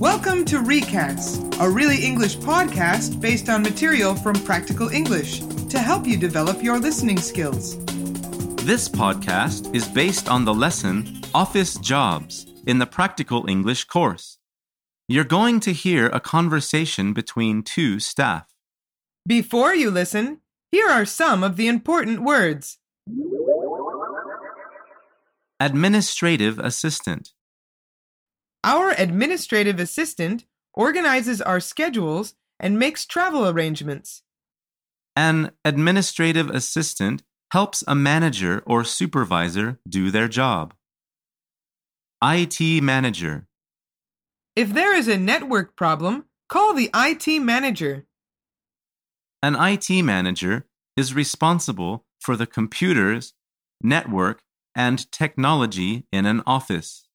Welcome to Recast, a really English podcast based on material from Practical English to help you develop your listening skills. This podcast is based on the lesson Office Jobs in the Practical English course. You're going to hear a conversation between two staff. Before you listen, here are some of the important words. Administrative assistant, Our administrative assistant organizes our schedules and makes travel arrangements. an administrative assistant helps a manager or supervisor do their job. IT manager, If there is a network problem, call the IT manager. an IT manager is responsible for the computers, network, and technology in an office.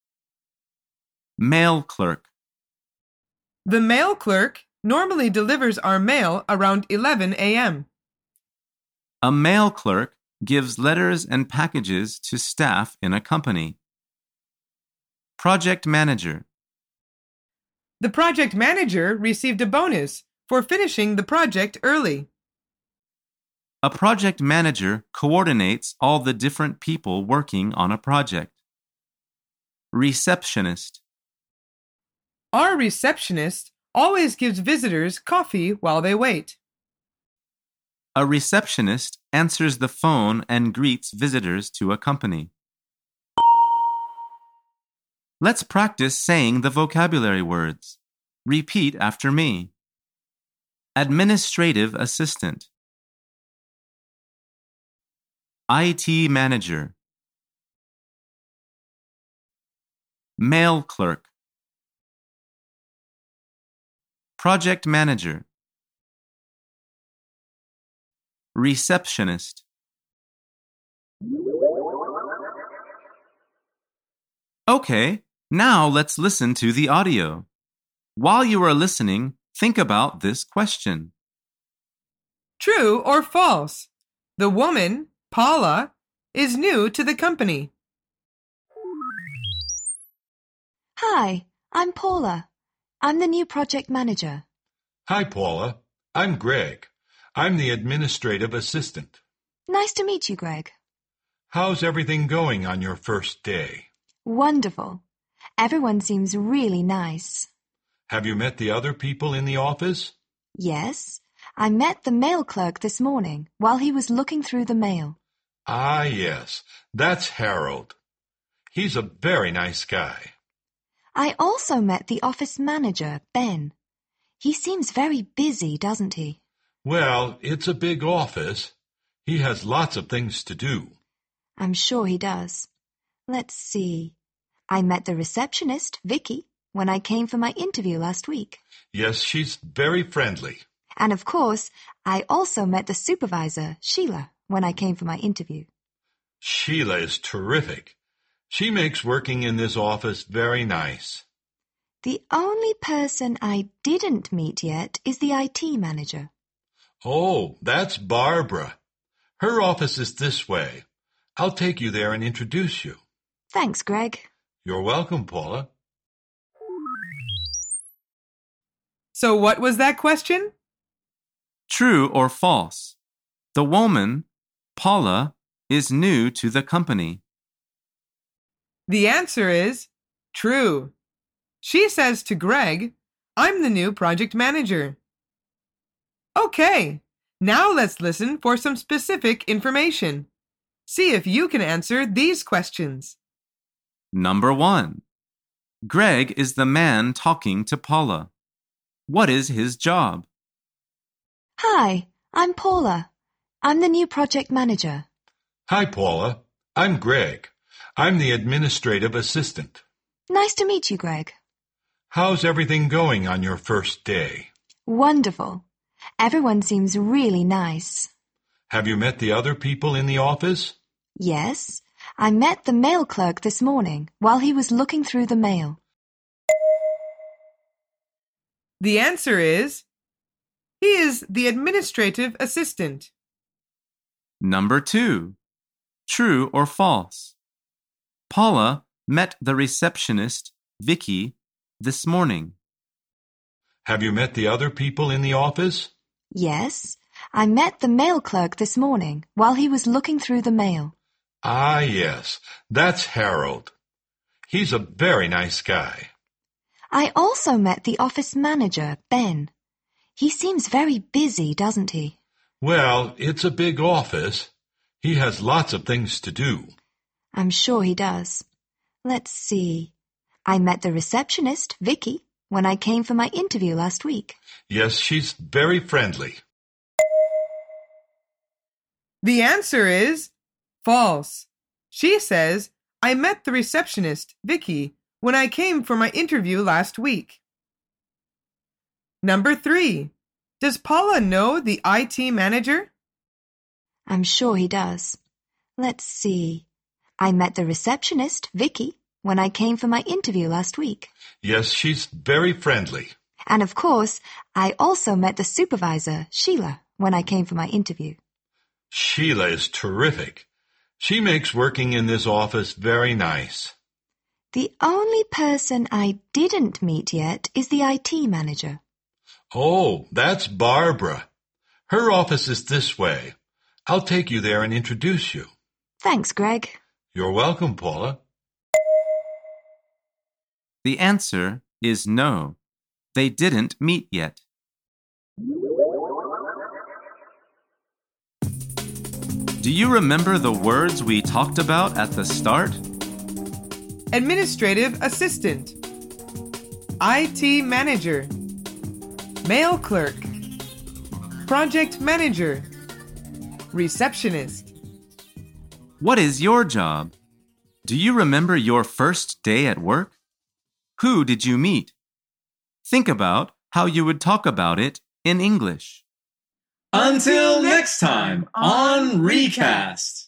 Mail clerk, The mail clerk normally delivers our mail around 11 a.m. A mail clerk gives letters and packages to staff in a company. Project manager, The project manager received a bonus for finishing the project early. a project manager coordinates all the different people working on a project. Receptionist, Our receptionist always gives visitors coffee while they wait. a receptionist answers the phone and greets visitors to a company. Let's practice saying the vocabulary words. Repeat after me. Administrative assistant. IT manager. Mail clerk. Project manager. Receptionist. Okay, now let's listen to the audio. While you are listening, think about this question. True or false? The woman, Paula, is new to the company. Hi, I'm Paula. I'm the new project manager. Hi, Paula. I'm Greg. I'm the administrative assistant. Nice to meet you, Greg. How's everything going on your first day? Wonderful. Everyone seems really nice. Have you met the other people in the office? Yes, I met the mail clerk this morning while he was looking through the mail. Ah, yes. That's Harold. He's a very nice guy. I also met the office manager, Ben. He seems very busy, doesn't he? Well, it's a big office. He has lots of things to do. I'm sure he does. Let's see. I met the receptionist, Vicky, when I came for my interview last week. Yes, she's very friendly. And of course, I also met the supervisor, Sheila, when I came for my interview. Sheila is terrific. She makes working in this office very nice. The only person I didn't meet yet is the IT manager. Oh, that's Barbara. Her office is this way. I'll take you there and introduce you. Thanks, Greg. You're welcome, Paula. So, what was that question? True or false? The woman, Paula, is new to the company. The answer is true. She says to Greg, I'm the new project manager. Okay, now let's listen for some specific information. See if you can answer these questions. Number one. Greg is the man talking to Paula. What is his job? Hi, I'm Paula. I'm the new project manager. Hi, Paula. I'm Greg. I'm the administrative assistant. Nice to meet you, Greg. How's everything going on your first day? Wonderful. Everyone seems really nice. Have you met the other people in the office? Yes, I met the mail clerk this morning while he was looking through the mail. The answer is he is the administrative assistant. Number two. True or false? Paula met the receptionist, Vicky, this morning. Have you met the other people in the office? Yes, I met the mail clerk this morning while he was looking through the mail. Ah, yes, that's Harold. He's a very nice guy. I also met the office manager, Ben. He seems very busy, doesn't he? Well, it's a big office. He has lots of things to do. I'm sure he does. Let's see. I met the receptionist, Vicky, when I came for my interview last week. Yes, she's very friendly. The answer is false. She says, I met the receptionist, Vicky, when I came for my interview last week. Number three. Does Paula know the IT manager? I'm sure he does. Let's see. I met the receptionist, Vicky, when I came for my interview last week. Yes, she's very friendly. And of course, I also met the supervisor, Sheila, when I came for my interview. Sheila is terrific. She makes working in this office very nice. The only person I didn't meet yet is the IT manager. Oh, that's Barbara. Her office is this way. I'll take you there and introduce you. Thanks, Greg. You're welcome, Paula. The answer is no. They didn't meet yet. Do you remember the words we talked about at the start? Administrative assistant, IT manager, mail clerk, project manager, receptionist. What is your job? Do you remember your first day at work? Who did you meet? Think about how you would talk about it in English. Until next time on Recast.